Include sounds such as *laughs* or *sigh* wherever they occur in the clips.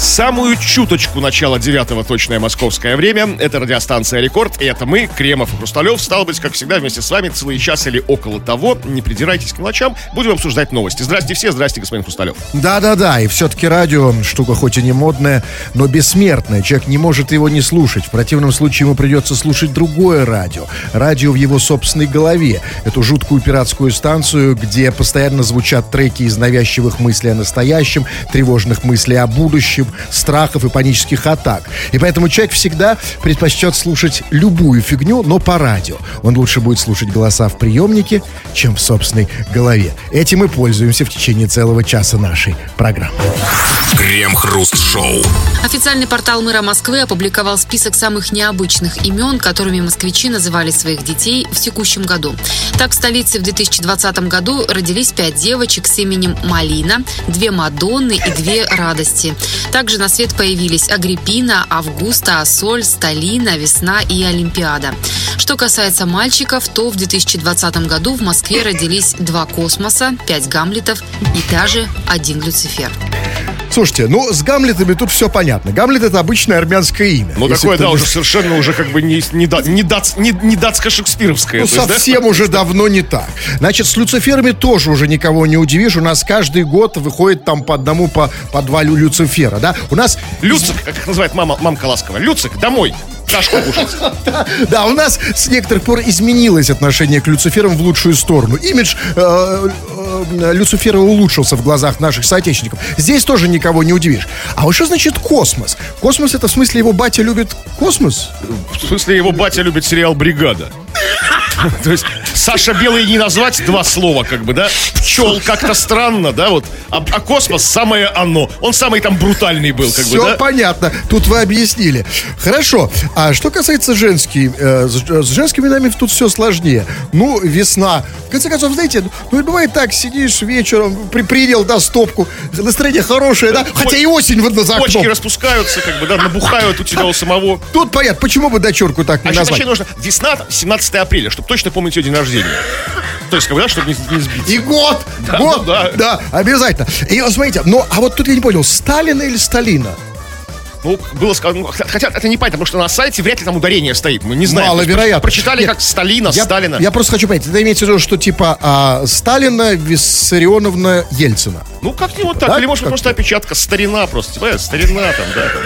Самую чуточку начала девятого точное московское время. Это радиостанция «Рекорд», и это мы, Кремов и Хрусталев. Стало быть, как всегда, вместе с вами целый час или около того. Не придирайтесь к мелочам, будем обсуждать новости. Здрасте все, здрасте, господин Хрусталев. Да-да-да, и все-таки радио штука хоть и не модная, но бессмертная. Человек не может его не слушать. В противном случае ему придется слушать другое радио. Радио в его собственной голове. Эту жуткую пиратскую станцию, где постоянно звучат треки из навязчивых мыслей о настоящем, тревожных мыслей о будущем, страхов и панических атак. И поэтому человек всегда предпочтет слушать любую фигню, но по радио. Он лучше будет слушать голоса в приемнике, чем в собственной голове. Этим мы пользуемся в течение целого часа нашей программы. Крем-хруст-шоу. Официальный портал мэра Москвы опубликовал список самых необычных имен, которыми москвичи называли своих детей в текущем году. Так, в столице в 2020 году родились пять девочек с именем Малина, две Мадонны и две Радости. Также на свет появились Агриппина, Августа, Ассоль, Сталина, Весна и Олимпиада. Что касается мальчиков, то в 2020 году в Москве родились два Космоса, пять Гамлетов и даже один Люцифер. Слушайте, ну с Гамлетами тут все понятно. Гамлет это обычное армянское имя. Ну, такое, да, уже совершенно уже как бы не, не, да- не, дац- не, не датско-шекспировское. Ну, есть, да? совсем уже давно не так. Значит, с Люциферами тоже уже никого не удивишь. У нас каждый год выходит там по одному, по, по два Лю- Люцифера, да? У нас Люцик, как их называет мама, мамка ласково. Люцик, домой. Кашку кушать. *laughs* Да, у нас с некоторых пор изменилось отношение к Люциферам в лучшую сторону. Имидж э, э, Люцифера улучшился в глазах наших соотечественников. Здесь тоже никого не удивишь. А вот что значит космос? Космос это в смысле его батя любит космос? В смысле, его батя любит сериал «Бригада». *laughs* То есть Саша Белый не назвать два слова, как бы, да? Пчел как-то странно, да, вот. А, а космос самое оно. Он самый там брутальный был, как Все бы, да? понятно. Тут вы объяснили. Хорошо. А что касается женских, э, с, женскими именами тут все сложнее. Ну, весна. В конце концов, знаете, ну, бывает так, сидишь вечером, при, принял, да, стопку, настроение хорошее, да, хотя и осень вот за Почки окном. распускаются, как бы, да, набухают у тебя у самого. Тут понятно, почему бы дочурку так не А назвать. вообще нужно весна, там, 17 апреля, чтобы точно помнить ее день рождения. То есть, как бы, да, чтобы не, не сбить. И год, Да, год, ну да. да, обязательно. И вот смотрите, ну, а вот тут я не понял, Сталина или Сталина? Ну, было сказано, ну, хотя это не понятно, потому что на сайте вряд ли там ударение стоит, мы не знаем. Маловероятно. Прочитали Нет, как Сталина, Я, Сталина. я просто хочу понять, это имеется в виду, что типа а, Сталина, Виссарионовна, Ельцина. Ну, как-нибудь так, Да? или может Как-то. просто опечатка, старина просто, типа, э, старина там, да. там.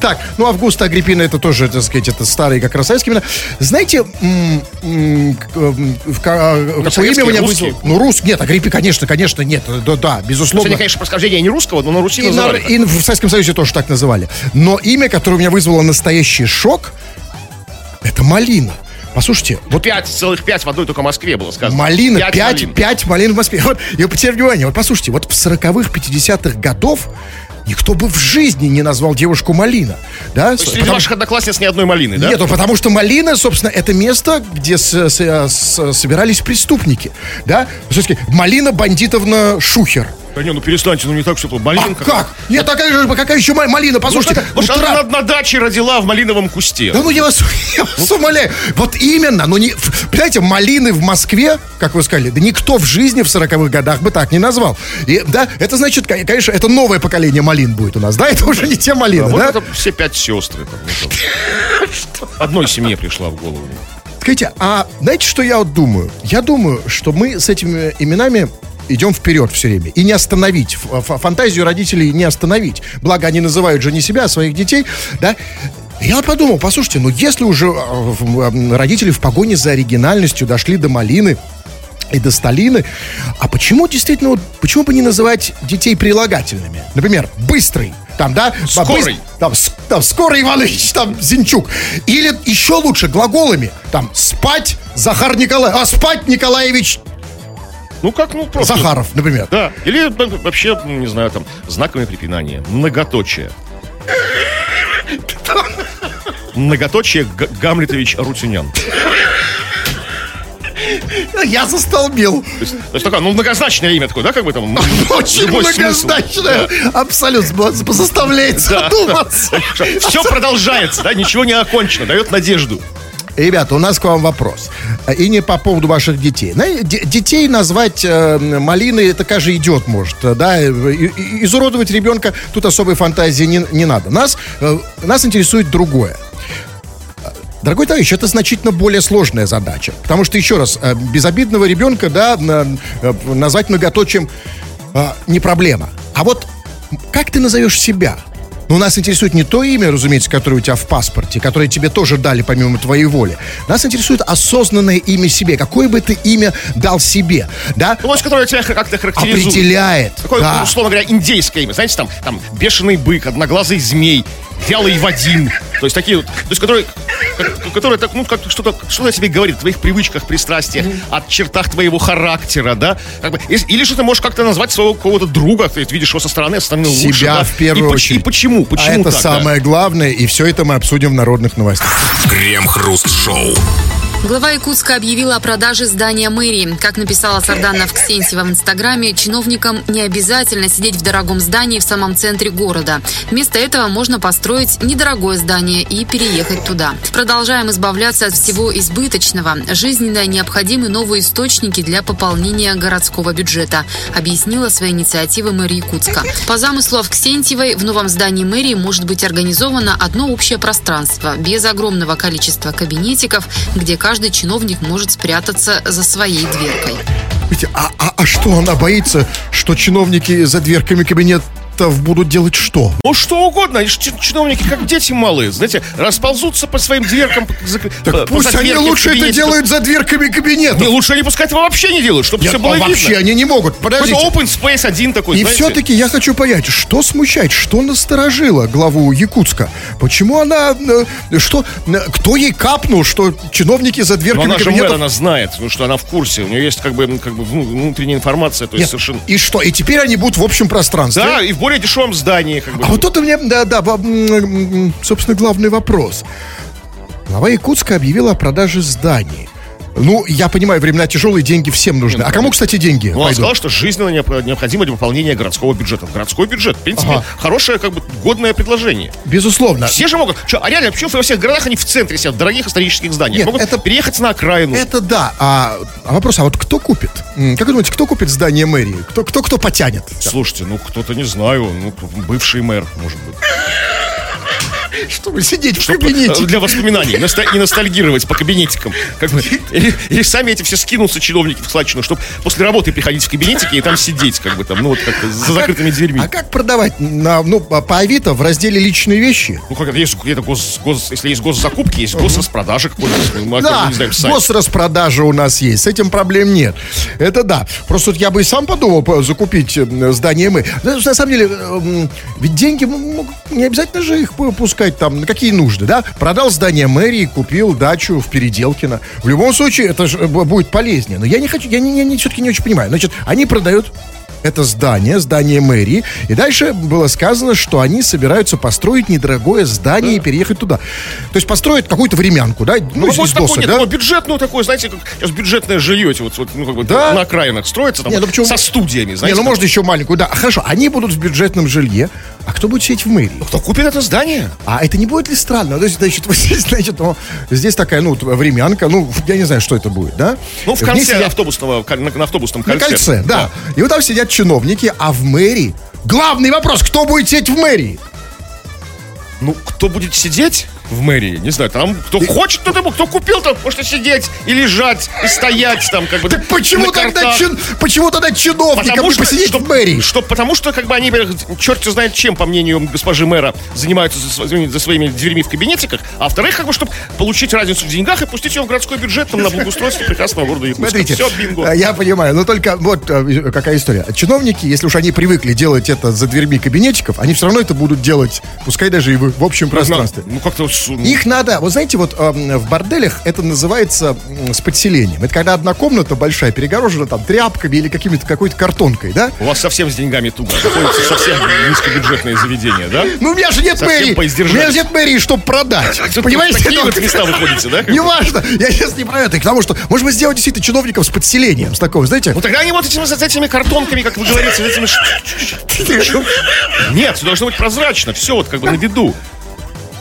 Так, ну Августа Агриппина это тоже, так сказать, это старые как имена. Знаете, в ка- какое имя советские, меня вызвало? Ну, рус, нет, Агриппин, конечно, конечно, нет, да, да, безусловно. Сегодня, конечно, происхождение не русского, но на Руси называли. и в Советском Союзе тоже так называли. Но имя, которое у меня вызвало настоящий шок, это Малина. Послушайте, Вот пять, целых пять в одной только Москве было сказано. Малина, Пять 5, малин. 5 малин в Москве. Вот, и вот теперь внимание, вот послушайте, вот в 40-х, 50-х годов никто бы в жизни не назвал девушку Малина. Да? То есть среди Потому ваших одноклассниц ни одной малины, да? Нет, ну потому что Малина, собственно, это место, где с- с- с- собирались преступники. Да? Малина Бандитовна Шухер. Да не, ну перестаньте, ну не так все плохо. А Малинка. как? Нет, такая же, какая еще ма- Малина? Послушайте, Может, утра- она на, на даче родила в малиновом кусте. Да ну я вас, *laughs* я вас умоляю. Вот именно, но не... Понимаете, малины в Москве, как вы сказали, да никто в жизни в 40-х годах бы так не назвал. И, да, это значит, ко- конечно, это новое поколение малин будет у нас, да? Это уже не те малины, А вот да? это все пять сестры. Ну, там. *laughs* Одной семье пришла в голову. Скажите, а знаете, что я вот думаю? Я думаю, что мы с этими именами идем вперед все время. И не остановить. Фантазию родителей не остановить. Благо, они называют же не себя, а своих детей, да? Я подумал, послушайте, ну если уже э, родители в погоне за оригинальностью дошли до малины, и до Сталины. А почему действительно, вот, почему бы не называть детей прилагательными? Например, быстрый, там, да? Скорый. Быс- там, с- там, скорый Иванович, там, Зинчук. Или еще лучше глаголами. Там, спать Захар Николаевич, а спать Николаевич Ну как, ну просто. Захаров, например. Да. Или ну, вообще, ну, не знаю, там, знаковое препинание. Многоточие. Многоточие Гамлетович Рутюнян. Я застолбил. То есть, то есть такое, ну, многозначное имя такое, да, как бы там? Очень многозначное. Абсолютно заставляет задуматься. Все продолжается, да, ничего не окончено, дает надежду. Ребята, у нас к вам вопрос. И не по поводу ваших детей. Детей назвать э, малиной, это, каждый идет может. э, Да? Изуродовать ребенка тут особой фантазии не, не надо. Нас, э, нас интересует другое. Дорогой товарищ, это значительно более сложная задача. Потому что, еще раз, безобидного ребенка, да, на- назвать многоточием не проблема. А вот как ты назовешь себя? Ну, нас интересует не то имя, разумеется, которое у тебя в паспорте, которое тебе тоже дали помимо твоей воли. Нас интересует осознанное имя себе. Какое бы ты имя дал себе, да? Ну, вот, которое тебя как-то характеризует. Определяет. Такое, да. условно говоря, индейское имя. Знаете, там, там бешеный бык, одноглазый змей, вялый Вадим. То есть такие вот, то есть которые, как- которые так, ну, как что-то, что-то тебе говорит о твоих привычках, пристрастиях, о чертах твоего характера, да? Как бы, или же ты можешь как-то назвать своего какого-то друга, ты видишь его со стороны, а со стороны лучше, Себя да? в первую и, очередь. И почему? Почему а это так, да? самое главное, и все это мы обсудим в народных новостях. Крем-хруст-шоу. Глава Якутска объявила о продаже здания мэрии. Как написала Сардана Авксентьева в Инстаграме, чиновникам не обязательно сидеть в дорогом здании в самом центре города. Вместо этого можно построить недорогое здание и переехать туда. Продолжаем избавляться от всего избыточного. Жизненно необходимы новые источники для пополнения городского бюджета, объяснила свои инициативы мэр Якутска. По замыслу Авксентьевой, в новом здании мэрии может быть организовано одно общее пространство, без огромного количества кабинетиков, где каждый чиновник может спрятаться за своей дверкой. А, а- а что она боится, что чиновники за дверками кабинетов будут делать что? Ну, что угодно, они же чи- чиновники, как дети малые, знаете, расползутся по своим дверкам. Так пусть они лучше это делают за дверками кабинетов. Не, лучше они пускай этого вообще не делают, чтобы все было а вообще видно. они не могут. Подождите. Open space один такой, И все-таки я хочу понять, что смущает, что насторожило главу Якутска? Почему она, э, что, э, кто ей капнул, что чиновники за дверками она же мэр, кабинетов... она знает, ну что она в курсе, у нее есть как бы, м, как бы вну- внутренняя информация, то есть совершенно... И что, и теперь они будут в общем пространстве? Да, и в более дешевом здании, как бы. А вот тут у меня, да, да, собственно, главный вопрос. Глава Якутска объявила о продаже зданий. Ну, я понимаю, времена тяжелые, деньги всем нужны. А кому, кстати, деньги Ну, он пойдут? сказал, что жизненно необ- необходимо для пополнения городского бюджета. Городской бюджет, в принципе, Ага. хорошее, как бы, годное предложение. Безусловно. Все же могут... Чё, а реально, почему во всех городах они в центре сидят, в дорогих исторических зданиях? Нет, могут это- переехать на окраину. Это да. А, а вопрос, а вот кто купит? Как вы думаете, кто купит здание мэрии? Кто, кто, кто потянет? Слушайте, ну кто-то, не знаю, ну, бывший мэр, может быть. Чтобы сидеть в кабинете. Для воспоминаний, не ностальгировать по кабинетикам. Как бы, или, или сами эти все скинутся чиновники в складчину, чтобы после работы приходить в кабинетики и там сидеть, как бы там, ну вот как-то за закрытыми дверьми. А как продавать на, ну, по Авито в разделе личные вещи? Ну, как это есть какие-то гос, гос- если есть госзакупки, есть какой-нибудь, ну, мы, Да, знаем, госраспродажа у нас есть, с этим проблем нет. Это да. Просто вот я бы и сам подумал по- закупить здание мы. На самом деле, э, ведь деньги не обязательно же их pu- пускать там, на какие нужды, да? Продал здание мэрии, купил дачу в Переделкино. В любом случае, это же э, будет полезнее. Но я не хочу, я, не, я не- все-таки не очень понимаю. Значит, они продают это здание, здание мэрии. И дальше было сказано, что они собираются построить недорогое здание и переехать туда. То есть построят какую-то времянку, да? Ну, какой из такой, досок, нет, да? такой бюджетную такой, знаете, как сейчас бюджетное жилье, вот, вот, ну, как бы, Да? на окраинах строится там, Не, ну почему- со студиями, знаете. Не, ну там. можно еще маленькую, да. Хорошо, они будут в бюджетном жилье. А кто будет сидеть в мэрии? Кто купит это здание? А это не будет ли странно? То есть, значит, *laughs* вот здесь, значит, о, здесь такая, ну, времянка, ну, я не знаю, что это будет, да? Ну, в конце сидят- автобусного, на, на автобусном На кольце. кольце, да. И вот там сидят чиновники, а в мэрии... Главный вопрос, кто будет сидеть в мэрии? Ну, кто будет сидеть в мэрии? Не знаю, там кто хочет, кто там, кто купил, там может сидеть, и лежать, и стоять там, как бы. Так почему тогда, чин- почему тогда чиновникам не посидеть что, в мэрии? что- потому что, как бы, они, черт знает чем, по мнению госпожи мэра, занимаются за своими, за своими дверьми в кабинетиках, а во-вторых, как бы, чтобы получить разницу в деньгах и пустить ее в городской бюджет там, на благоустройство прекрасного города Якутска. Смотрите, Все, бинго. э, я понимаю, но только вот э, какая история. Чиновники, если уж они привыкли делать это за дверьми кабинетиков, они все равно это будут делать, пускай даже и в, в общем пространстве. Ну, как-то... Их надо, вот знаете, вот эм, в борделях это называется с подселением. Это когда одна комната большая перегорожена там тряпками или какими-то какой-то картонкой, да? У вас совсем с деньгами туго. Находится совсем низкобюджетное заведение, да? Ну, у меня же нет Совсем мэрии. У меня же нет мэрии, чтобы продать. Тут Понимаете? Такие вот места выходите, да? Неважно, я сейчас не про это, и к тому, что, может быть, сделать действительно чиновников с подселением, с такого, знаете? Ну тогда они вот этими, с этими картонками, как вы говорите, этими... *laughs* Нет, все должно быть прозрачно, все вот как бы на виду.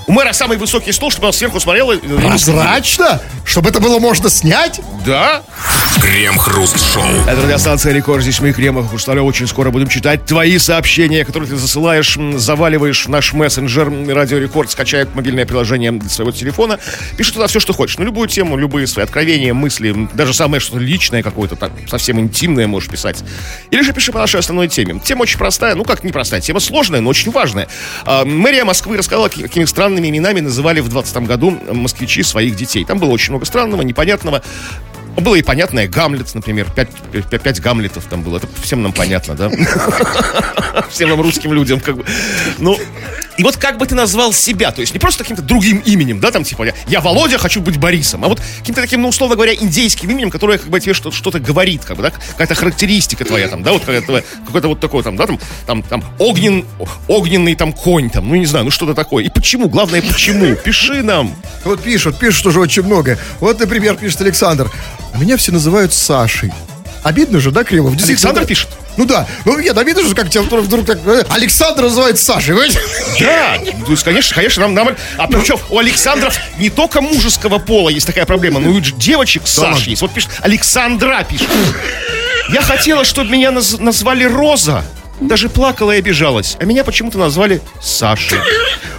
У мэра самый высокий стол, чтобы он сверху смотрел. Прозрачно? Чтобы это было можно снять? Да. Крем-хруст-шоу. Это радиостанция Рекорд. Здесь мы, Кремов Хрусталев. Очень скоро будем читать твои сообщения, которые ты засылаешь, заваливаешь в наш мессенджер Радио Рекорд, скачает мобильное приложение для своего телефона. Пиши туда все, что хочешь. На любую тему, любые свои откровения, мысли, даже самое что-то личное какое-то, там, совсем интимное можешь писать. Или же пиши по нашей основной теме. Тема очень простая, ну как непростая, тема сложная, но очень важная. А, мэрия Москвы рассказала, ки- какими странными именами называли в 20 году москвичи своих детей. Там было очень много странного, непонятного. Было и понятное, Гамлет, например, пять, пять, пять Гамлетов там было. Это всем нам понятно, да? *laughs* Всем нам русским людям, как бы. Ну, и вот как бы ты назвал себя, то есть не просто каким-то другим именем, да, там типа я, я Володя, хочу быть Борисом, а вот каким-то таким, ну, условно говоря, индейским именем, которое как бы тебе что- что-то говорит, как бы, да, какая-то характеристика твоя там, да, вот какая-то, какой-то вот такой там, да, там, там, там, огнен, огненный там конь там, ну, не знаю, ну, что-то такое. И почему, главное, почему? Пиши нам. Вот пишут, пишут уже очень много. Вот, например, пишет Александр. «А Меня все называют Сашей. Обидно же, да, Кремов? Александр пишет? Ну да. Ну нет, обидно же, как тебя вдруг, так... э, Александр называет Сашей, понимаете? Да, то есть, конечно, конечно, нам, нам... А причем у Александров не только мужеского пола есть такая проблема, но и девочек Саш есть. Вот пишет, Александра пишет. Я хотела, чтобы меня наз- назвали Роза. Даже плакала и обижалась. А меня почему-то назвали Сашей.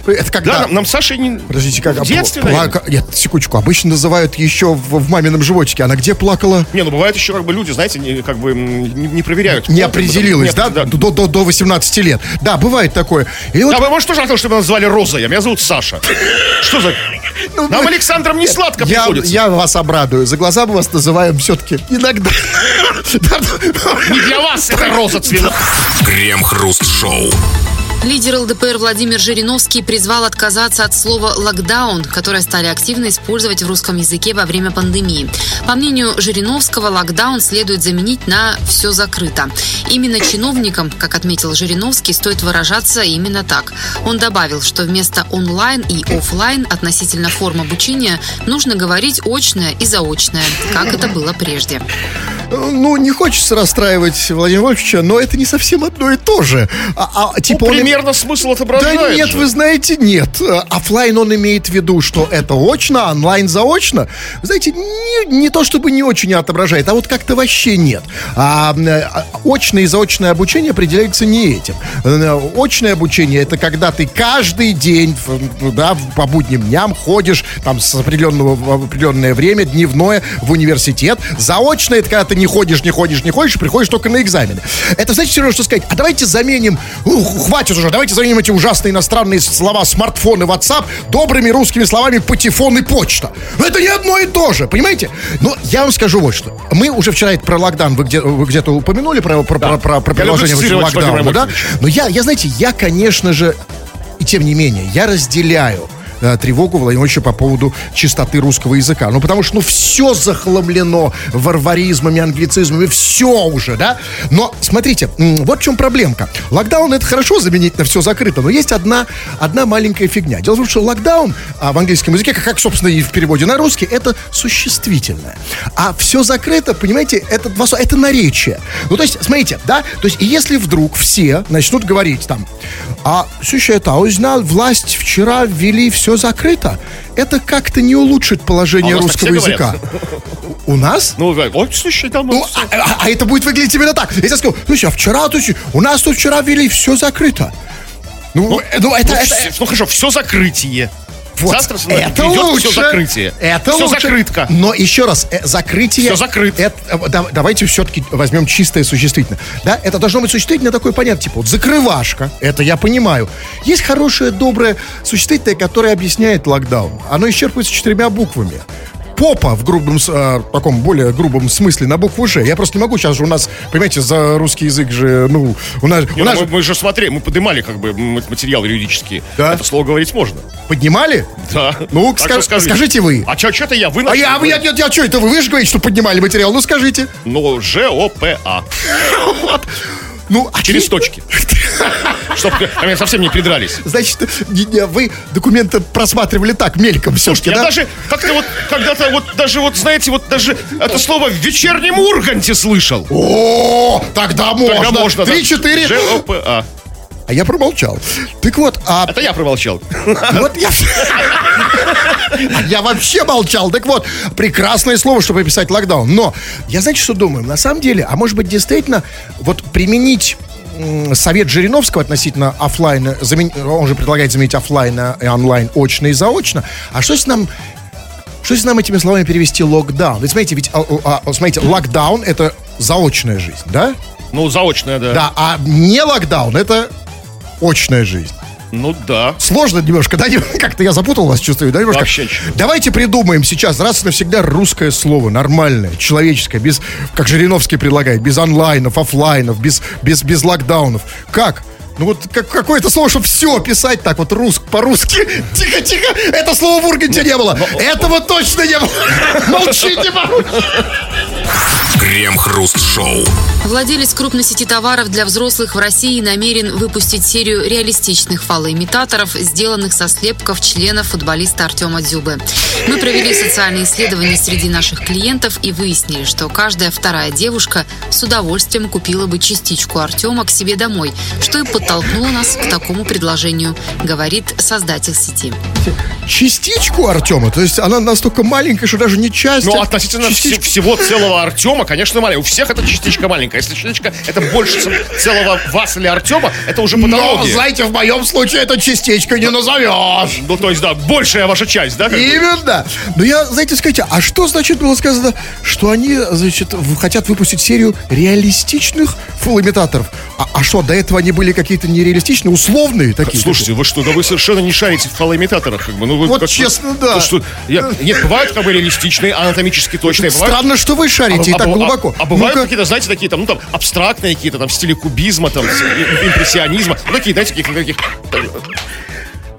Это Да, когда... нам, нам Сашей не... Подождите, как... В детстве, пла- наверное. Нет, секундочку. Обычно называют еще в, в мамином животике. Она где плакала? Не, ну бывает еще как бы люди, знаете, не, как бы не, не проверяют. Не определилась, да? опре- До, до, до 18 лет. Да, бывает такое. И вот Да, вы, может, тоже хотел, чтобы меня назвали Розой, а меня зовут Саша. Что за... Ну, Нам мы- Александром не сладко я, приходится. я вас обрадую. За глаза мы вас называем все-таки иногда. Не для вас это Роза цвела. Крем-хруст-шоу. Лидер ЛДПР Владимир Жириновский призвал отказаться от слова «локдаун», которое стали активно использовать в русском языке во время пандемии. По мнению Жириновского, локдаун следует заменить на «все закрыто». Именно чиновникам, как отметил Жириновский, стоит выражаться именно так. Он добавил, что вместо онлайн и офлайн относительно форм обучения нужно говорить очное и заочное, как это было прежде. Ну, не хочется расстраивать Владимира Вольфовича, но это не совсем одно и то же. А, а, типа Ну, он- примерно смысл отображает Да нет, же. вы знаете, нет. Оффлайн он имеет в виду, что это очно, онлайн заочно. Вы знаете, не, не то чтобы не очень отображает, а вот как-то вообще нет. А, а, очное и заочное обучение определяется не этим. Э, Очное обучение это когда ты каждый день, да, по будним дням ходишь там с определенного в определенное время, дневное, в университет. Заочное это когда ты не ходишь, не ходишь, не ходишь, приходишь только на экзамены. Это значит все равно, что сказать, а давайте заменим, ух, хватит уже, давайте заменим эти ужасные иностранные слова смартфон и WhatsApp добрыми русскими словами патефон и почта. Это не одно и то же, понимаете? Но я вам скажу вот что. Мы уже вчера это про локдаун, вы, где, вы где-то упомянули про, про, про, про, про люблю приложение локдауна, да? Но я, я, знаете, я, конечно же, и тем не менее, я разделяю э, тревогу Владимира Владимировича по поводу чистоты русского языка. Ну, потому что, ну, все захламлено варваризмами, англицизмами, все уже, да? Но, смотрите, вот в чем проблемка. Локдаун это хорошо заменить на все закрыто, но есть одна, одна маленькая фигня. Дело в том, что локдаун а, в английском языке, как, собственно, и в переводе на русский, это существительное. А все закрыто, понимаете, это, два это наречие. Ну, то есть, смотрите, да? То есть, если вдруг все начнут говорить там, а, слушай, это узнал, власть вчера ввели все закрыто, это как-то не улучшит положение А русского все языка. У нас? Ну, да, ой, слушай, там... Ну, а, а- а это будет выглядеть именно так. Если я скажу, слушай, а вчера, слушай, у нас тут вчера ввели все закрыто. Ну, э, ну, это, ну, это, ну, хорошо, все закрытие. Вот, Завтра это лучше. все закрытие. Это все лучше. закрытка. Но еще раз, э, закрытие... Всё закрыто. это- э, да- давайте все-таки возьмем чистое существительное. Да, это должно быть существительное такое понятие, типа вот закрывашка, это я понимаю. Есть хорошее, доброе существительное, которое объясняет локдаун. Оно исчерпывается четырьмя буквами. Попа в грубом, э, таком более грубом смысле на букву Ж. Я просто не могу сейчас же у нас, понимаете, за русский язык же, ну, у нас, Не, у ну, нас мы, же мы же смотрели, мы поднимали как бы м- материалы юридические. Да. Это слово говорить можно. поднимали? Да. Ну, ска- скажите вы. А что, что-то я вы А я, я, говорить. я, я, что это вы? Вы же говорите, что поднимали материал. Ну, скажите. Ну, Ж-О-П-А. *laughs* Ну, а Через ты... точки. *laughs* Чтобы они совсем не придрались. Значит, а вы документы просматривали так, мельком все-таки, да? Я даже как-то вот, когда-то вот даже вот, знаете, вот даже это слово в вечернем Урганте слышал. О, тогда можно. Тогда можно, 3-4. А я промолчал. Так вот, а Это я промолчал. вот я... Я вообще молчал. Так вот, прекрасное слово, чтобы описать локдаун. Но я, знаете, что думаю? На самом деле, а может быть, действительно, вот применить совет Жириновского относительно офлайна, замен- он же предлагает заменить офлайн и онлайн, очно и заочно. А что если нам что если нам этими словами перевести локдаун? Ведь смотрите, ведь, а, а, а, смотрите, локдаун это заочная жизнь, да? Ну, заочная, да. Да, а не локдаун это очная жизнь. Ну, да. Сложно немножко, да? *laughs* Как-то я запутал вас, чувствую, да, немножко? Вообще. Давайте придумаем сейчас раз и навсегда русское слово, нормальное, человеческое, без, как Жириновский предлагает, без онлайнов, офлайнов, без, без, без локдаунов. Как? Ну вот как, какое-то слово, чтобы все писать так вот рус, по-русски. *laughs* Тихо, тихо, это слово в Урганте не было. Этого точно не было. *laughs* Молчите, по-русски. *laughs* Крем-хруст-шоу. Владелец крупной сети товаров для взрослых в России намерен выпустить серию реалистичных фалоимитаторов, сделанных со слепков членов футболиста Артема Дзюбы. Мы провели социальные исследования среди наших клиентов и выяснили, что каждая вторая девушка с удовольствием купила бы частичку Артема к себе домой, что и подтолкнуло нас к такому предложению, говорит создатель сети. Частичку Артема, то есть она настолько маленькая, что даже не часть. Ну, а относительно вс- частичка. всего целого Артема, конечно, маленькая. У всех это частичка маленькая. Если частичка это больше целого вас или Артема, это уже Но, патология. знаете, в моем случае это частичка не назовешь. Ну, то есть, да, большая ваша часть, да? Именно. Но я, знаете, скажите, а что значит было сказано, что они, значит, хотят выпустить серию реалистичных фулл-имитаторов? А, а что, до этого они были какие-то нереалистичные, условные такие? Слушайте, вы что, да вы совершенно не шарите в фалоимитаторах, как бы. Ну, вы Вот как- честно, да. то, что, я- нет, бывают как бы реалистичные, анатомически точные. Бывают, Странно, что вы шарите и так быва- глубоко. А, бывают Ну-ка. какие-то, знаете, такие там, ну там, абстрактные какие-то, там, в стиле кубизма, там, импрессионизма. Ну, такие, знаете, каких каких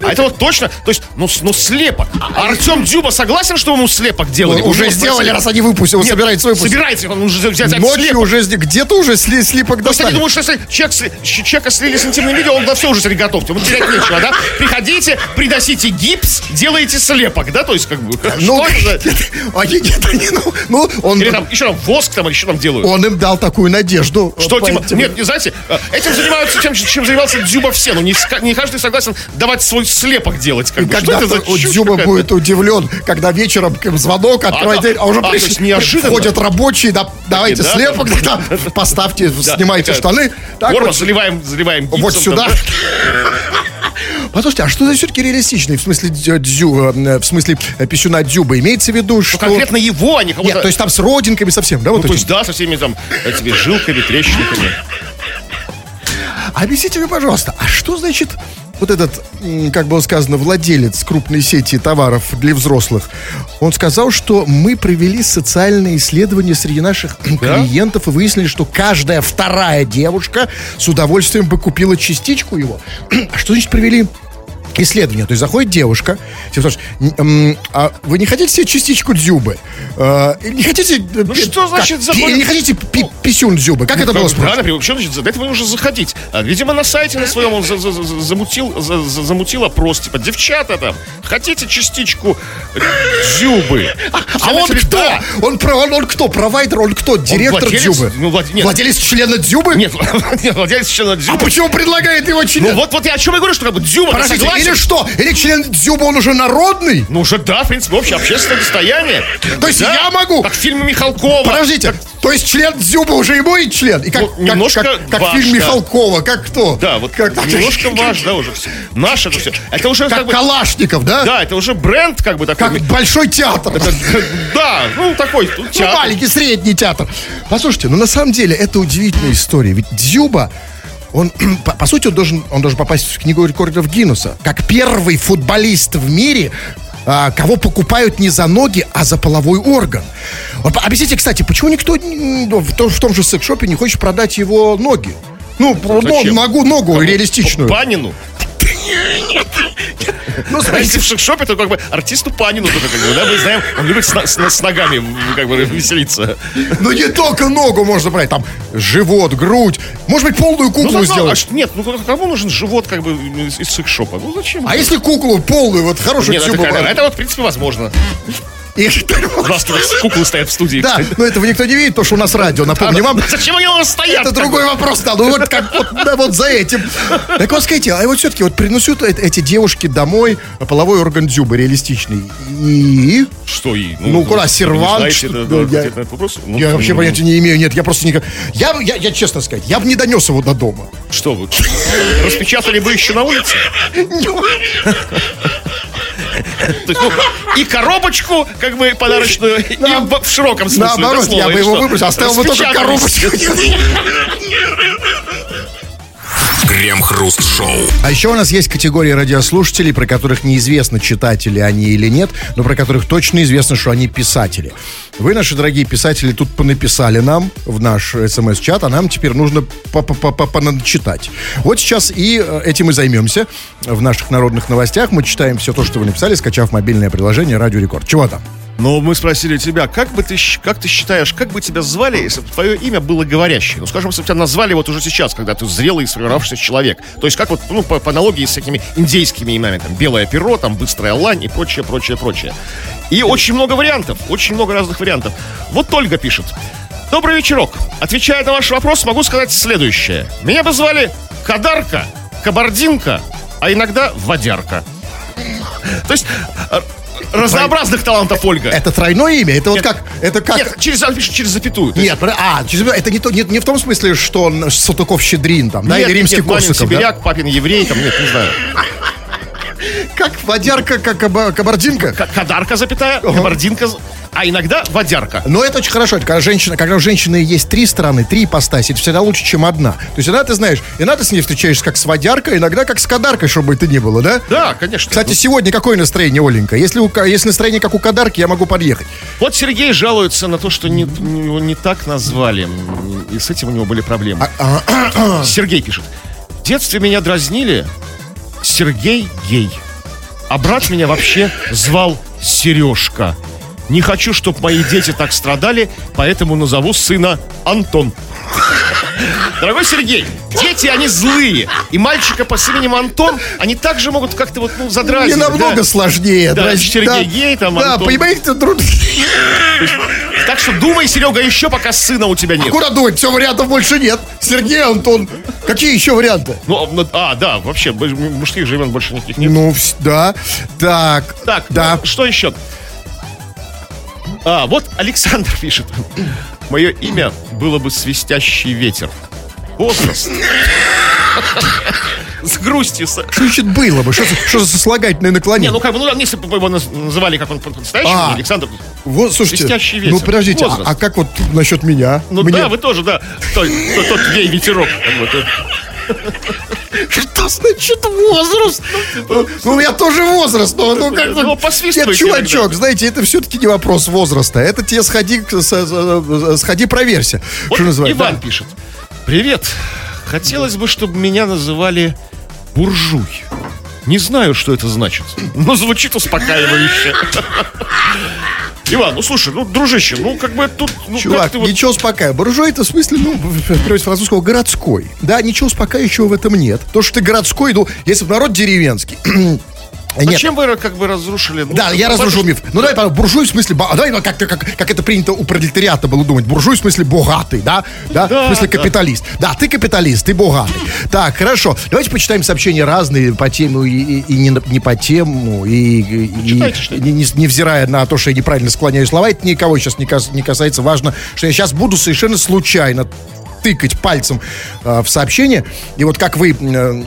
а это вот точно, то есть, ну, ну слепок. А Артем Дюба согласен, что ему слепок делали? Ну, уже его сделали, раз они выпустили, он Нет, собирается выпустить. Собирается, он уже взять Ночью слепок. уже где-то уже сли- слипок То есть достали. они думают, что если человек, человека слили с интимным видео, он на все уже смотри, готов. Ему терять нечего, да? Приходите, приносите гипс, делаете слепок, да? То есть, как бы, Ну, что это они где-то не, ну, ну, он, Или там, еще там воск там, или что там делают. он им дал такую надежду. Что, типа, нет, не знаете, э, этим занимаются тем, чем занимался Дзюба все, но не, не каждый согласен давать свой слепок делать. Как бы. Что Когда это за чушь Дзюба какая-то? будет удивлен, когда вечером к- звонок открывает да. дверь, а уже А, пришли, неожиданно. входят рабочие, да, давайте да, слепок, да, поставьте, Да, снимайте такая штаны. Так Форма, вот, заливаем, заливаем гипсом. вот сюда. да. *laughs* Послушайте, а что за все-таки реалистичный, в смысле дзю, э, в смысле э, писюна Дзюба? Имеется в виду, что... Ну, конкретно его, а не кого-то... Нет, то есть там с родинками совсем, да? Вот Ну, то есть, да, со всеми там этими жилками, трещинками. *laughs* Объясните мне, пожалуйста, а что значит вот этот, как было сказано, владелец крупной сети товаров для взрослых? Он сказал, что мы провели социальные исследования среди наших *clears throat* клиентов и выяснили, что каждая вторая девушка с удовольствием бы купила частичку его. *clears throat* А что значит провели исследование. То есть заходит девушка, типа, спрашивает, «М, м, а вы не хотите себе частичку дзюбы? Э, не хотите... Ну что значит заходит? Или не хотите пи- писюн дзюбы? Как это было Как- спрашивается? Правильно, почему значит, за этого нужно заходить? А, видимо, на сайте на своем он за- за- за- замутил, за- за- замутил опрос, типа, девчата там, хотите частичку дзюбы? А он кто? Да. Он, про, он, он кто? Провайдер? Он кто? Директор владелец? Дзюбы? Ну, влад- нет. Владелец члена Дзюбы? Нет, нет, *laughs* владелец члена А дзюбы. почему предлагает его Ну член? вот, вот я о чем я говорю, что как бы дзюба Подождите. Или что? Или член Дзюбы, он уже народный? Ну уже да, в принципе, общее общественное достояние. То есть Да. я могу- Как в фильме Михалкова. Подождите, то есть член Дзюбы уже и мой член? И как, Ну, как- немножко как, как ваш, фильм да. Михалкова, как кто? Да, вот как, немножко ваш, да, уже все. Наше это все. Это уже как, Как бы... Калашников, да? Да, это уже бренд, как бы такой. Как большой театр. Да, ну такой Ну, театр. маленький, средний театр. Послушайте, ну на самом деле это удивительная история. Ведь Дзюба, он, *clears throat* по, по сути, он должен, он должен попасть в книгу рекордов Гиннесса. Как первый футболист в мире, а, кого покупают не за ноги, а за половой орган. Объясните, кстати, почему никто в том же секс-шопе не хочет продать его ноги? Ну, ну, зачем? ногу, ногу реалистичную. Панину. Ну, смотрите, в шик-шопе, то как бы артисту Панину тоже, как бы, да, мы знаем, он любит с, с с ногами как бы веселиться. ну не только ногу можно брать, там живот, грудь, может быть полную куклу Ну, сделать. а нет, ну кому нужен живот как бы из секс-шопа? Ну зачем? А если куклу полную, вот хорошую Нет, это, это вот, в принципе, возможно. И У нас куклы стоят в студии. Да, но этого никто не видит, потому что у нас радио, напомню вам. Зачем они у нас стоят? Это другой вопрос, да, ну вот как вот, да, вот за этим. Так вот скажите, а вот все-таки вот принесут э- эти девушки домой половой орган дзюбы реалистичный. И... Что и? Ну, куда, вы не сервант, я-? Ну, Я вообще ну, понятия не имею, нет, я просто никак... Я, я, я честно сказать, я бы не донес его до дома. Что вы? Распечатали бы еще на улице? *laughs* Ну, и коробочку, как бы подарочную, и в, широком смысле. Наоборот, слова, я бы его выбросил, оставил бы только коробочку. *laughs* Крем-хруст-шоу. А еще у нас есть категория радиослушателей, про которых неизвестно, читатели они или нет, но про которых точно известно, что они писатели. Вы, наши дорогие писатели, тут понаписали нам в наш смс-чат, а нам теперь нужно читать. Вот сейчас и э, этим и займемся. В наших народных новостях мы читаем все то, что вы написали, скачав мобильное приложение «Радио Рекорд». Чего там? Но мы спросили тебя, как бы ты, как ты считаешь, как бы тебя звали, если бы твое имя было говорящее? Ну, скажем, если бы тебя назвали вот уже сейчас, когда ты зрелый и сформировавшийся человек. То есть, как вот, ну, по, по аналогии с такими индейскими именами, там, белое перо, там, быстрая лань и прочее, прочее, прочее. И очень много вариантов, очень много разных вариантов. Вот Ольга пишет. Добрый вечерок. Отвечая на ваш вопрос, могу сказать следующее. Меня бы звали Кадарка, Кабардинка, а иногда Водярка. *laughs* То есть, э, разнообразных талантов Ольга. Это тройное имя? Это вот Нет. как? Это как? Нет, через, через запятую. Нет, а, через- это не, то, не, не в том смысле, что Салтыков-Щедрин там, да, Нет, или римский нет, Корсаков, да? Сибиряк, папин еврей, там, нет, не знаю. Как водярка, как каба- кабардинка. К- Кадарка, запятая, кабардинка, а иногда водярка. Но это очень хорошо, это когда женщина, когда у женщины есть три стороны, три ипостаси, это всегда лучше, чем одна. То есть иногда ты знаешь, иногда ты с ней встречаешься как с водяркой, иногда как с кадаркой, чтобы это ни было, да? Да, конечно. Кстати, сегодня какое настроение, Оленька? Если, у, если настроение как у кадарки, я могу подъехать. Вот Сергей жалуется на то, что не, не- его не так назвали. И с этим у него были проблемы. Сергей пишет. В детстве меня дразнили Сергей гей. А брат меня вообще звал Сережка. Не хочу, чтобы мои дети так страдали, поэтому назову сына Антон. Дорогой Сергей, дети, они злые. И мальчика по именем Антон, они также могут как-то вот, ну, Не задразнить. намного да. сложнее. Да, дразни- Сергей гей, там, Да, Антон. понимаете, труд... *laughs* Так что думай, Серега, еще пока сына у тебя нет. Куда думать? Все, вариантов больше нет. Сергей, Антон. Какие еще варианты? Ну, ну, а, да, вообще, мужских же имен больше никаких нет. Ну, да. Так. Так, Да. ну, что еще? А, вот Александр *laughs* пишет. Мое имя было бы свистящий ветер. Возраст. С грустью. Что значит было бы? Что, за- что за сослагательное Не, наклонение? ну как бы, ну, если бы его наз- называли, как он по-настоящему, А. Александр. Вот, слушайте, Свистящий ветер. ну подождите, а, а как вот насчет меня? Ну Мне- да, вы тоже, да. Тот, тот, бы, тот. Что значит возраст? Ну, у меня тоже возраст, но ну как бы... Ну, Нет, чувачок, знаете, это все-таки не вопрос возраста. Это тебе сходи, сходи проверься. Вот Что называется? Иван пишет. Привет. Хотелось бы, чтобы меня называли буржуй. Не знаю, что это значит, но звучит успокаивающе. Иван, ну слушай, ну, дружище, ну как бы тут... Ну, как Чувак, вот- ничего успокаивающего. Буржуй это в смысле, ну, в переводе с французского, городской. Да, ничего успокаивающего в этом нет. То, что ты городской, ну, если бы народ деревенский. *clears throat* Нет, Зачем вы как бы разрушили? ну, Да, я разрушу миф. Ну давай, буржуй в смысле, ба- давай ну, как, как, как это принято у пролетариата было думать. Буржуй в смысле богатый, да? Да, Да, в смысле да. капиталист. Да, ты капиталист, ты богатый. Так, хорошо. Давайте почитаем сообщения разные по тему и, и- и не, не по тему, и, и- и Читайте, не, не- невзирая на то, что я неправильно склоняю слова, это никого сейчас не, кас- не касается. Важно, что я сейчас буду совершенно случайно тыкать пальцем э, в сообщение. И вот как вы, э,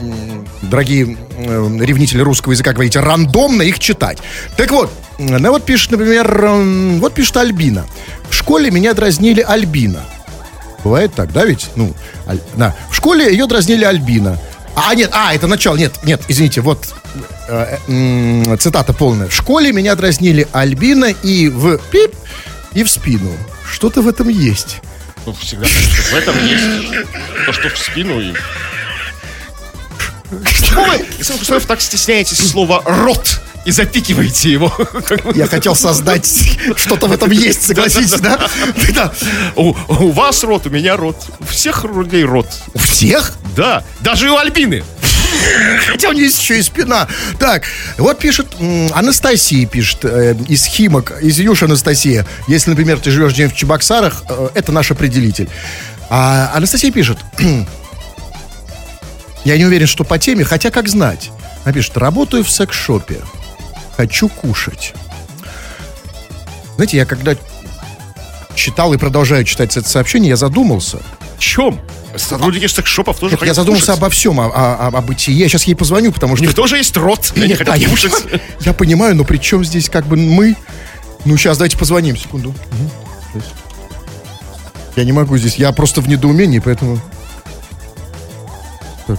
дорогие э, ревнители русского языка, говорите, рандомно их читать. Так вот, ну вот пишет, например, вот пишет Альбина. В школе меня дразнили Альбина. Бывает так, да, ведь? Ну, Аль- да. В школе ее дразнили Альбина. А, нет, а, это начало, нет, нет, извините, вот э, э, цитата полная. В школе меня дразнили Альбина и в пип, и в спину. Что-то в этом есть. Ну, всегда в этом есть. То, что в спину и... Почему вы, Александр Хусаев, так стесняетесь слова «рот» и запикиваете его? Я хотел создать что-то в этом есть, согласитесь, да? Да. У, у вас рот, у меня рот. У всех людей рот. У всех? Да, даже у Альбины. *laughs* Хотя у нее есть еще и спина. Так, вот пишет, Анастасия пишет, э, из Химок, из Юж Анастасия. Если, например, ты живешь где-нибудь в Чебоксарах, э, это наш определитель. А Анастасия пишет, *clears throat* я не уверен, что по теме, хотя как знать. Она пишет, работаю в секс-шопе, хочу кушать. Знаете, я когда читал и продолжаю читать это сообщение, я задумался. Чем? Сотрудники секс-шопов тоже Нет, я задумался кушать. обо всем, о, о- о- о бытии. Я сейчас ей позвоню, потому У что... них тоже есть рот, и они Нет, хотят да, я, кушать. я понимаю, но при чем здесь как бы мы? Ну, сейчас давайте позвоним, секунду. Я не могу здесь, я просто в недоумении, поэтому... Так.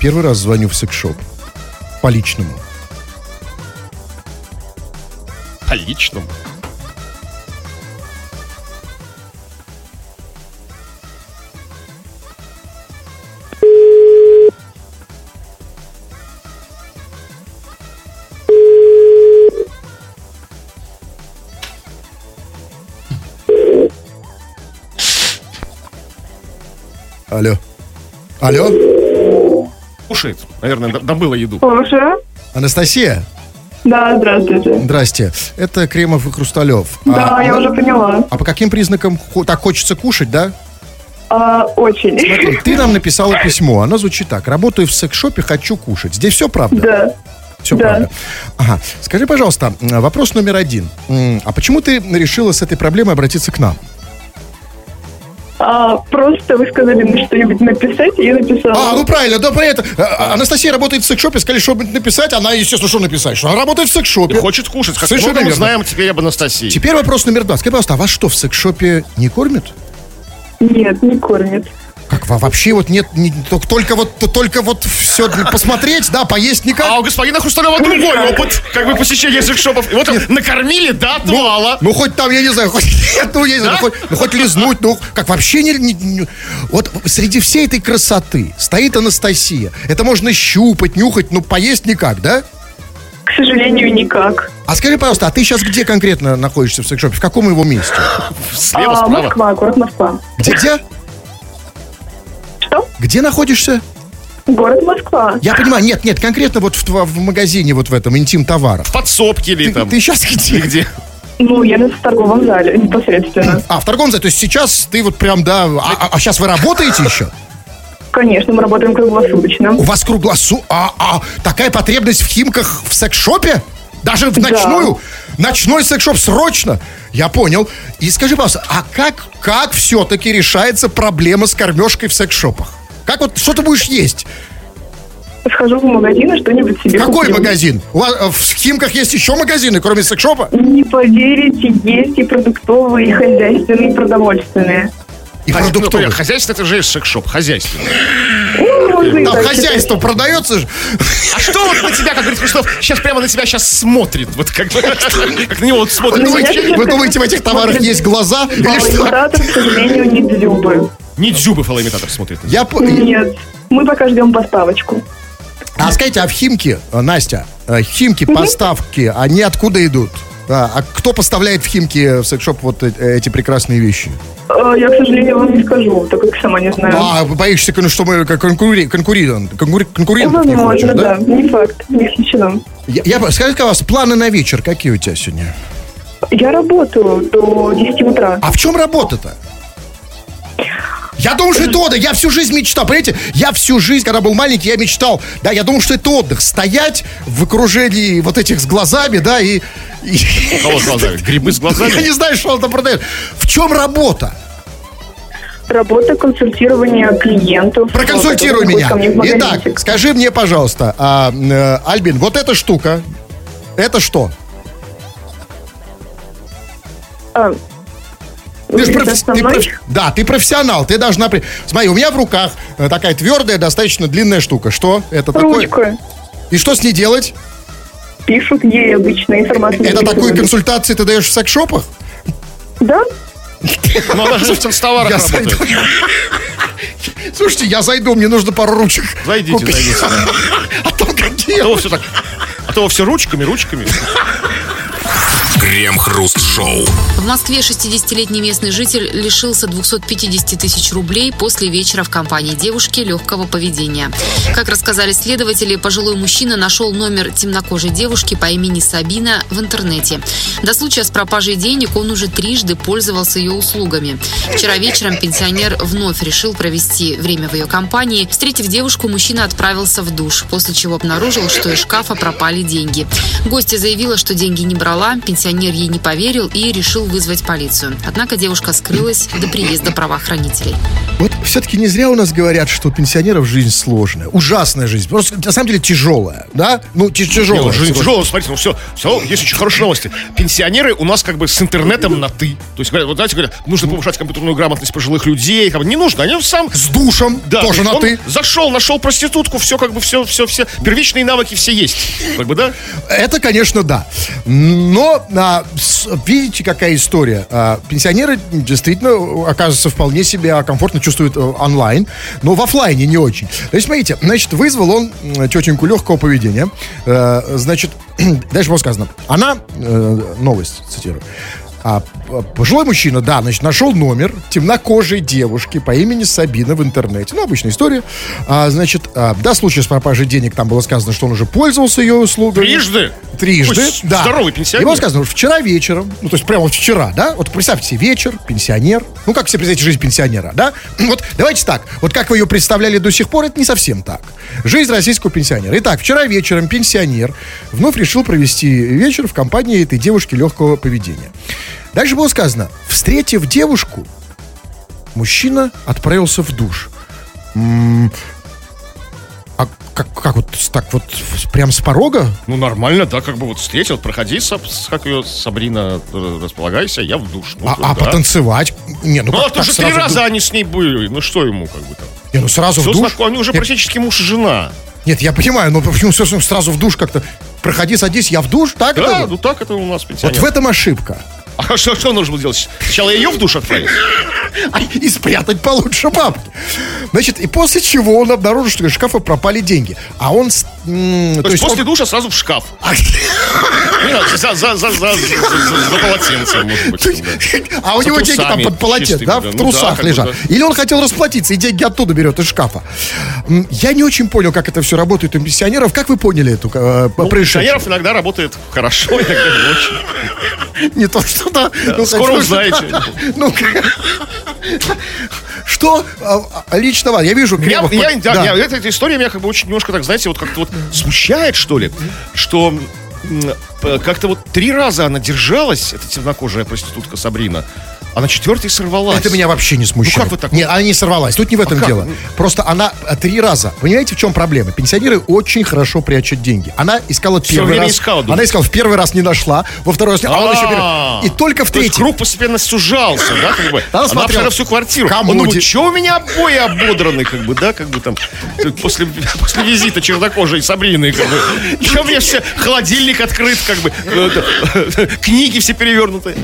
Первый раз звоню в секс-шоп. По личному. По личному. Алло. Алло? Кушает. Наверное, добыла еду. Слушаю. Анастасия? Да, здравствуйте. Здрасте. Это Кремов и Хрусталев. Да, а, я уже поняла. а по каким признакам так хочется кушать, да? А, очень. Смотри, ты *laughs* нам написала письмо. Оно звучит так. Работаю в секс-шопе, хочу кушать. Здесь все правда? Да. Все Да. правда. Ага. Скажи, пожалуйста, вопрос номер один. А почему ты решила с этой проблемой обратиться к нам? А, просто вы сказали мне что-нибудь написать, и я написала. А, ну правильно, да, про это. А, Анастасия работает в секс-шопе, сказали, что-нибудь написать. Она, естественно, что написать? Что она работает в И секс-шопе. хочет кушать. Как Совершенно мы верно. знаем теперь об Анастасии. Теперь вопрос номер два. Скажи, пожалуйста, а вас что, в секс-шопе не кормят? Нет, не кормит. Как во- вообще вот нет, не- только, только вот только вот все посмотреть, да, поесть никак. А у господина Хрусталева другой опыт, как бы посещения секс-шопов. И вот там накормили до отвала. Ну, хоть там, я не знаю, хоть, *laughs* нет, ну, я не знаю, Да? ну, хоть, ну, хоть лизнуть, ну, как вообще не, не- не- Вот среди всей этой красоты стоит Анастасия. Это можно щупать, нюхать, ну, поесть никак, да? К сожалению, никак. А скажи, пожалуйста, а ты сейчас где конкретно находишься в секс-шопе? В каком его месте? Слева, А, справа. Москва, город Москва. Где-где? Что? Где находишься? Город Москва. Я понимаю, нет, нет, конкретно вот в, в магазине вот в этом, интим-товаров. Подсобки или Ты, там. сейчас где? Где? Ну, я в торговом зале непосредственно. А, в торговом зале, то есть сейчас ты вот прям, да, а, а сейчас вы работаете еще? Конечно, мы работаем круглосуточно. У вас круглосу... А, а, такая потребность в химках в секс-шопе? Даже в ночную? Ночной секс-шоп срочно? Я понял. И скажи, пожалуйста, а как, как все-таки решается проблема с кормежкой в секс-шопах? Как вот, что ты будешь есть? Схожу в магазин и что-нибудь себе Какой куплю. магазин? У вас э, в Химках есть еще магазины, кроме секс-шопа? Не поверите, есть и продуктовые, и хозяйственные, и продовольственные. И ну, продуктовый. понятно, Хозяйство это же есть секс-шоп. Ну, можно и Там хозяйство продается же. А что вот на тебя, как говорит Хрусталев, сейчас прямо на тебя сейчас смотрит? Вот как бы, как на него вот смотрит. Ну, Вы думаете, в этих товарах есть глаза? Или что? Фалоимитатор, к сожалению, не дзюбы. Не дзюбы фалоимитатор смотрит. Я, Нет. Мы пока ждем поставочку. А скажите, а в Химки, э, Настя, э, Химки поставки, они откуда идут? А, а кто поставляет в Химки в секс-шоп вот э- эти прекрасные вещи? Э, Я, к сожалению, вам не скажу, так как сама не знаю. А, вы боишься, ну, что мы конкури- конкурент, конкури- конкурентов не Возможно, хочешь, да? да? Не факт, не исключено. Я, я, скажи, у вас планы на вечер какие у тебя сегодня? Я работаю до 10 утра. А в чем работа-то? Я думал, что это отдых. Я всю жизнь мечтал. Понимаете, я всю жизнь, когда был маленький, я мечтал. Да, я думал, что это отдых. Стоять в окружении вот этих с глазами, да, и... и- Кого с глазами? Грибы с *laughs* Я глазами? не знаю, что он там продает. В чем работа? Работа консультирования клиентов. Проконсультируй меня. Итак, скажи мне, пожалуйста, а, э, Альбин, вот эта штука, это что? А, Ты ж это профи- со ты профи- Да, ты профессионал, ты должна... Смотри, у меня в руках э, такая твердая, достаточно длинная штука. Что это такое? Ручка. И что с ней делать? Пишут ей обычно информацию. Это такую записывают. консультации ты даешь в секс-шопах? Да? Но она же в товарах работает. Слушайте, я зайду, мне нужно пару ручек. Зайдите, купить. зайдите. А А какие? то все так. А то все ручками, ручками. Крем-хруст-шоу. В Москве 60-летний местный житель лишился 250 тысяч рублей после вечера в компании девушки легкого поведения. Как рассказали следователи, пожилой мужчина нашел номер темнокожей девушки по имени Сабина в интернете. До случая с пропажей денег он уже трижды пользовался ее услугами. Вчера вечером пенсионер вновь решил провести время в ее компании. Встретив девушку, мужчина отправился в душ, после чего обнаружил, что из шкафа пропали деньги. Гостья заявила, что деньги не брала, пенсионер ей не поверил и решил вызвать полицию. Однако девушка скрылась до приезда правоохранителей. Вот все-таки не зря у нас говорят, что у пенсионеров жизнь сложная. Ужасная жизнь. Просто на самом деле тяжелая. Да? Ну, ти- Не, тяжелая. ну, жизнь тяжелая, смотрите, ну все, все, есть очень хорошие новости. Пенсионеры у нас как бы с интернетом на ты. То есть, говорят, вот знаете, говорят, нужно повышать компьютерную грамотность пожилых людей. Как бы, не нужно, они сам С душем Да, тоже на ты. Зашел, нашел проститутку, все как бы все, все, все. Первичные навыки все есть. Как бы, да? Это, конечно, да. Но а, видите, какая история. А, пенсионеры действительно, оказывается, вполне себя комфортно чувствуют э, онлайн, но в оффлайне не очень. Есть, смотрите, значит, вызвал он тетеньку легкого поведения. Э, значит, *clears throat* дальше было сказано. Она, э, новость цитирую, а, п- пожилой мужчина, да, значит, нашел номер темнокожей девушки по имени Сабина в интернете. Ну, обычная история. А, значит, а, до случая с пропажей денег там было сказано, что он уже пользовался ее услугами. Трижды? Трижды, Ой, да. здоровый пенсионер. И было сказано, что вчера вечером, ну, то есть прямо вот вчера, да, вот представьте себе вечер, пенсионер, ну, как себе представляете жизнь пенсионера, да? *clears throat* Вот давайте так, вот как вы ее представляли до сих пор, это не совсем так. Жизнь российского пенсионера. Итак, вчера вечером пенсионер вновь решил провести вечер в компании этой девушки легкого поведения. Дальше было сказано, встретив девушку, мужчина отправился в душ. А как, как вот так вот прям с порога? Ну, нормально, да, как бы вот встретил, проходи, как ее, Сабрина, э, располагайся, я в душ. Ну, А, да. а потанцевать? Не, ну, Ну, как а то же три раза они с ней были, ну что ему как бы там? Не, ну сразу Все в душ. знакомы, они уже Нет, практически муж и жена. Нет, я понимаю, но почему все сразу в душ как-то? Проходи, садись, я в душ, так Да, это? ну так это у нас Вот пенсионер. в этом ошибка. А что, что нужно было делать? Сначала ее в душ отправить? *laughs* И спрятать получше бабки. Значит, и после чего он обнаружил, что из шкафа пропали деньги. А он... м, То, есть после он- душа сразу в шкаф. А, *laughs* за, за, за, за, за, полотенцем, может быть. *laughs* А у него деньги там под полотенцем, да, в Ну трусах лежат. Или он хотел расплатиться и деньги оттуда берет из шкафа. Я не очень понял, как это все работает у пенсионеров. Как вы поняли эту э, У происшествие? пенсионеров иногда работает хорошо, иногда не очень. Не то, что да. Ну, скоро узнаете. Ну, что а, а, лично вас? Я вижу да, да. меня- эта, эта история меня как бы очень немножко так, знаете, вот как-то вот смущает, что ли, что как-то вот три раза она держалась, эта темнокожая проститутка Сабрина, а на четвертый сорвалась. Это меня вообще не смущает. Ну, как вы так? Нет, она не сорвалась. Тут не в этом как? дело. Просто она а, три раза. Понимаете, в чем проблема? Пенсионеры очень хорошо прячут деньги. Она искала первый время раз. искала, думаю. она искала в первый раз не нашла, во второй раз не- а он еще А, первый. И только в то третий. круг постепенно сужался, да, как бы. Она Она смотрела, обшарила всю квартиру. кому де- что у меня обои ободраны, как бы, да, как бы там, после, после визита чернокожей Сабрины, как бы. Что у меня все, холодильник открыт, как бы, э, *laughs* книги все перевернуты.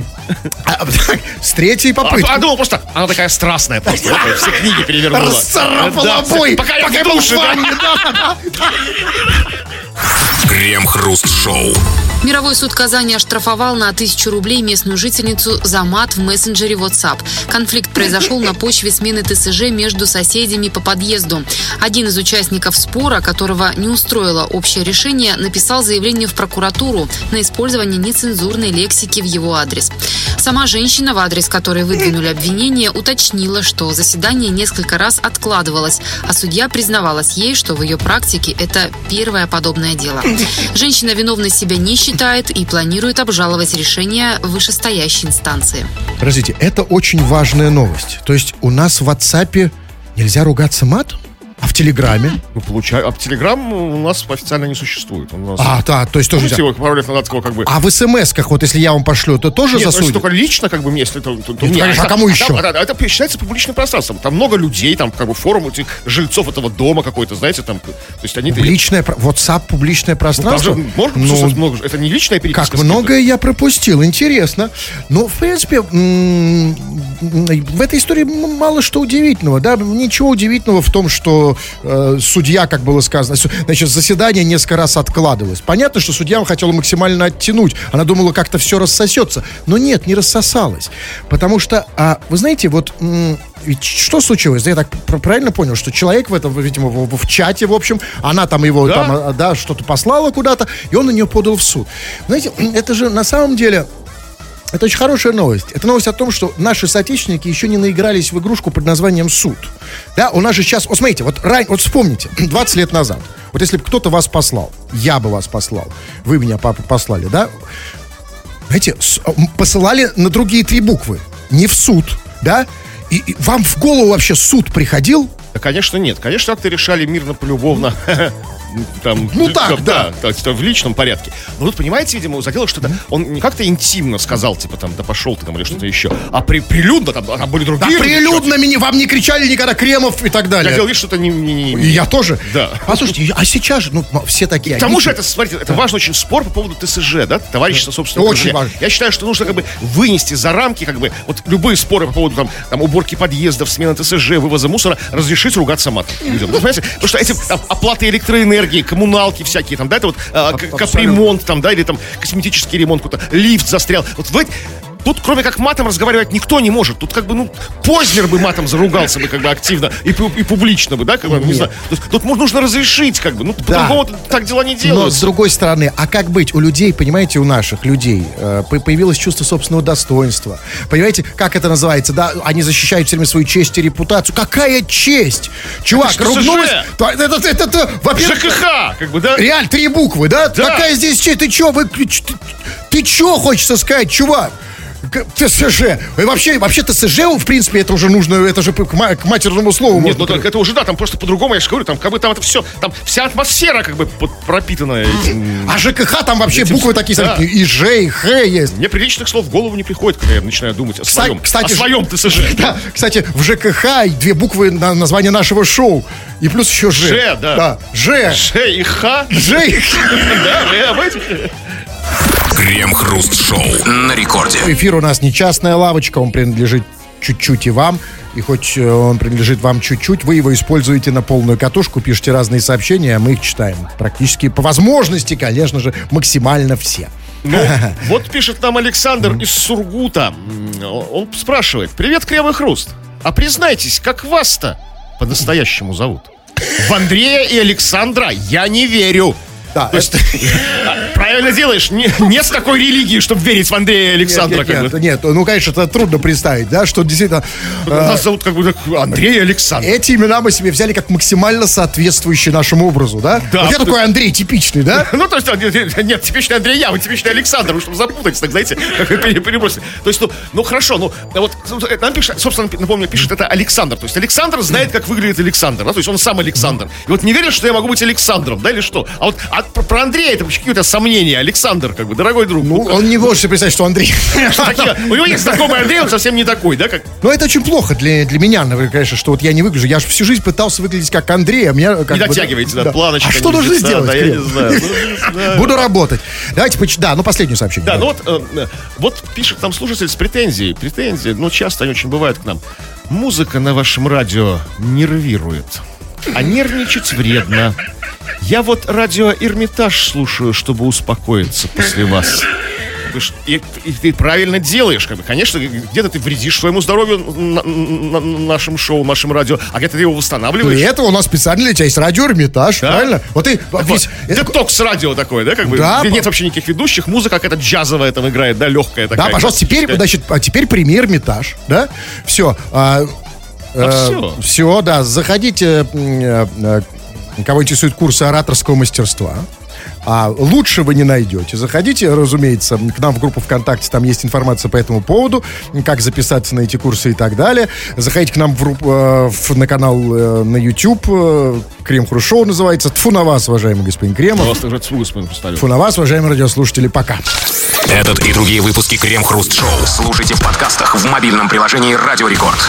*laughs* А, третьей А, попытки. а думал просто, она такая страстная просто, да, все книги перевернула. Расцарапала Да, обои, Пока я пока в был в да. ванне, *laughs* да. Крем-хруст-шоу. Мировой суд Казани оштрафовал на тысячу рублей местную жительницу за мат в мессенджере WhatsApp. Конфликт произошел на почве смены ТСЖ между соседями по подъезду. Один из участников спора, которого не устроило общее решение, написал заявление в прокуратуру на использование нецензурной лексики в его адрес. Сама женщина, в адрес которой выдвинули обвинение, уточнила, что заседание несколько раз откладывалось, а судья признавалась ей, что в ее практике это первое подобное дело. Женщина виновной себя не считает и планирует обжаловать решение вышестоящей инстанции. Подождите, это очень важная новость. То есть у нас в WhatsApp нельзя ругаться матом? А в Телеграме? Ну, получаю. А Телеграм у нас официально не существует. У нас... А, да, то есть тоже Помните, его пару лет назад как бы... А в смс-ках, вот если я вам пошлю, то тоже Нет, ну, засудят? только лично, как бы, если это, то, то Нет, мне. конечно, а кому там- еще? Это, это считается публичным пространством. Там много людей, там, как бы, форум этих жильцов этого дома какой-то, знаете, там, то есть они... Публичное, про- WhatsApp публичное Ну, там пространство? же можно Ну, много. Это не личная переписка. Как многое я пропустил, интересно. Ну, в принципе, в этой истории мало что удивительного, да, ничего удивительного в том, что что э, судья, как было сказано, значит, заседание несколько раз откладывалось. Понятно, что судья хотела максимально оттянуть. Она думала, как-то все рассосется. Но нет, не рассосалось. Потому что, а, вы знаете, вот ведь что случилось? Я так пр- правильно понял, что человек в этом, видимо, в, в чате, в общем, она там его, Да. там, а, да, что-то послала куда-то, и он на нее подал в суд. Знаете, *clears throat* это же на самом деле это очень хорошая новость. Это новость о том, что наши соотечественники еще не наигрались в игрушку под названием суд. Да, у нас же сейчас... Вот смотрите, вот, ран- вот вспомните, *clears throat* 20 лет назад, вот если бы кто-то вас послал, я бы вас послал, вы меня, папа, послали, да? Знаете, с- м, посылали на другие три буквы, не в суд, да? И, и вам в голову вообще суд приходил? Да, конечно, нет. Конечно, как-то решали мирно, полюбовно. *laughs* Там, Ну, так, да. то есть, в личном порядке. Но тут, понимаете, видимо, задело что-то. Он не как-то интимно сказал, типа, там, да пошел ты там или что-то еще, а при, прилюдно, там, там были Да другие. люди, прилюдно меня, вам не кричали никогда Кремов и так Я далее. делал вид, что это не... не- не- я тоже. Да. Послушайте, а сейчас же, ну, все такие... К тому они- же это, смотрите, это важный очень спор по поводу ТСЖ, да, товарищества собственного Очень важно. Я считаю, что нужно как бы вынести за рамки, как бы, вот любые споры по поводу там, там уборки подъездов, смены ТСЖ, вывоза мусора, разрешить ругаться матом людям. Ну, понимаете, потому что эти там, оплаты электроэнергии, коммуналки всякие, там, да, это вот абсолютно. капремонт, там, да, или там косметический ремонт, какой-то лифт застрял. Вот в Тут, кроме как матом разговаривать, никто не может. Тут как бы, ну, Познер бы матом заругался бы как бы активно и, и публично бы, да, как бы, не знаю. Тут, тут нужно разрешить, как бы, ну, по-другому так дела не Но делаются. с другой стороны, а как быть? У людей, понимаете, у наших людей э, по- появилось чувство собственного достоинства. Понимаете, как это называется? Да, они защищают все время свою честь и репутацию. Какая честь? Чувак, Это ругнулась. Да, Это, это, это, это, во-первых, ЖКХ, как бы, да? реаль, три буквы, да? Да. Какая здесь честь? Ты чё? Вы, ты, ты чё хочется сказать, чувак? ТСЖ. Вообще, вообще ТСЖ, в принципе, это уже нужно, это же к, ма- к матерному слову. Нет, ну так это уже, да, там просто по-другому, я же говорю, там как бы там это все, там вся атмосфера как бы этим. А ЖКХ там вообще Этим- буквы такие, да. и Ж, и Х есть. Мне приличных слов в голову не приходит, когда я начинаю думать о своем, кстати, о своем ТСЖ. *laughs* Да, кстати, в ЖКХ две буквы на название нашего шоу. И плюс еще Ж. Ж, да. Да, Ж. Ж и Х. Ж и *laughs* Х. Да, вы об этих? Крем-хруст-шоу на рекорде. Эфир у нас не частная лавочка, он принадлежит чуть-чуть и вам. И хоть э, он принадлежит вам чуть-чуть, вы его используете на полную катушку, пишите разные сообщения, а мы их читаем. Практически по возможности, конечно же, максимально все. Ну, *laughs* вот пишет нам Александр из Сургута. Он спрашивает, привет, Кремый Хруст, а признайтесь, как вас-то по-настоящему зовут? В Андрея и Александра я не верю. Да, То есть, а, *laughs* правильно делаешь, не- нет такой религии, чтобы верить в Андрея Александра. Нет, как нет, бы. нет, ну, конечно, это трудно представить, да, что действительно... э, Нас зовут как бы Андрей Александр. Эти имена мы себе взяли как максимально соответствующие нашему образу, да? Да, Вот я такой Андрей типичный, да? *laughs* Ну, то есть, а, нет, нет, типичный Андрей я, вы типичный Александр, вы чтобы запутать, так знаете, перебросили. То есть, ну, ну хорошо, ну, а вот э, нам пишет, собственно, напомню, пишет это Александр. То есть Александр знает, как выглядит Александр, да, то есть он сам Александр. И вот не веришь, что я могу быть Александром, да, или что? А вот а про, про Андрея это какие-то сомнения. Александр, как бы, дорогой друг. Ну, ну, он не может себе представить, что Андрей. *laughs* у него есть знакомый Андрей, он совсем не такой, да, как... Но это очень плохо для, для меня, наверное, конечно, что вот я не выгляжу. Я же всю жизнь пытался выглядеть как Андрей, а меня как Не бы, дотягиваете, да, планочка. А что лица, сделать? Да, я Кирилл? не знаю. Ну, *laughs* не знаю. Буду работать. Давайте, да, ну последнее сообщение. Да, ну вот, э, э, вот пишет там слушатель с претензией. Претензии, ну, часто они очень бывают к нам. Музыка на вашем радио нервирует. А нервничать вредно. Я вот радио Эрмитаж слушаю, чтобы успокоиться после вас. И, и ты правильно делаешь, как бы, конечно, где-то ты вредишь своему здоровью на, на- на нашем шоу, нашем радио, а где-то ты его восстанавливаешь. Для этого у нас специально для тебя есть радио Эрмитаж, Да? правильно? Вот ты Вот, весь- это- Детокс радио такое, да, как бы, Да, где по- нет вообще никаких ведущих, музыка какая-то джазовая там играет, да, легкая такая. Да, пожалуйста, теперь, значит, а теперь прими Эрмитаж, да? Все. А всё? Все, да, заходите, э, э, кого интересуют курсы ораторского мастерства. А лучше вы не найдете. Заходите, разумеется, к нам в группу ВКонтакте, там есть информация по этому поводу, как записаться на эти курсы и так далее. Заходите к нам в, э, в- на канал э, на YouTube, э, Крем Хрушоу называется. Тфу на вас, уважаемый господин У Кремов. вас уже цву господин поставил. Тфу на вас, уважаемые радиослушатели, пока. Этот и другие выпуски Крем-хруст-шоу слушайте в подкастах в мобильном приложении «Радио Рекорд».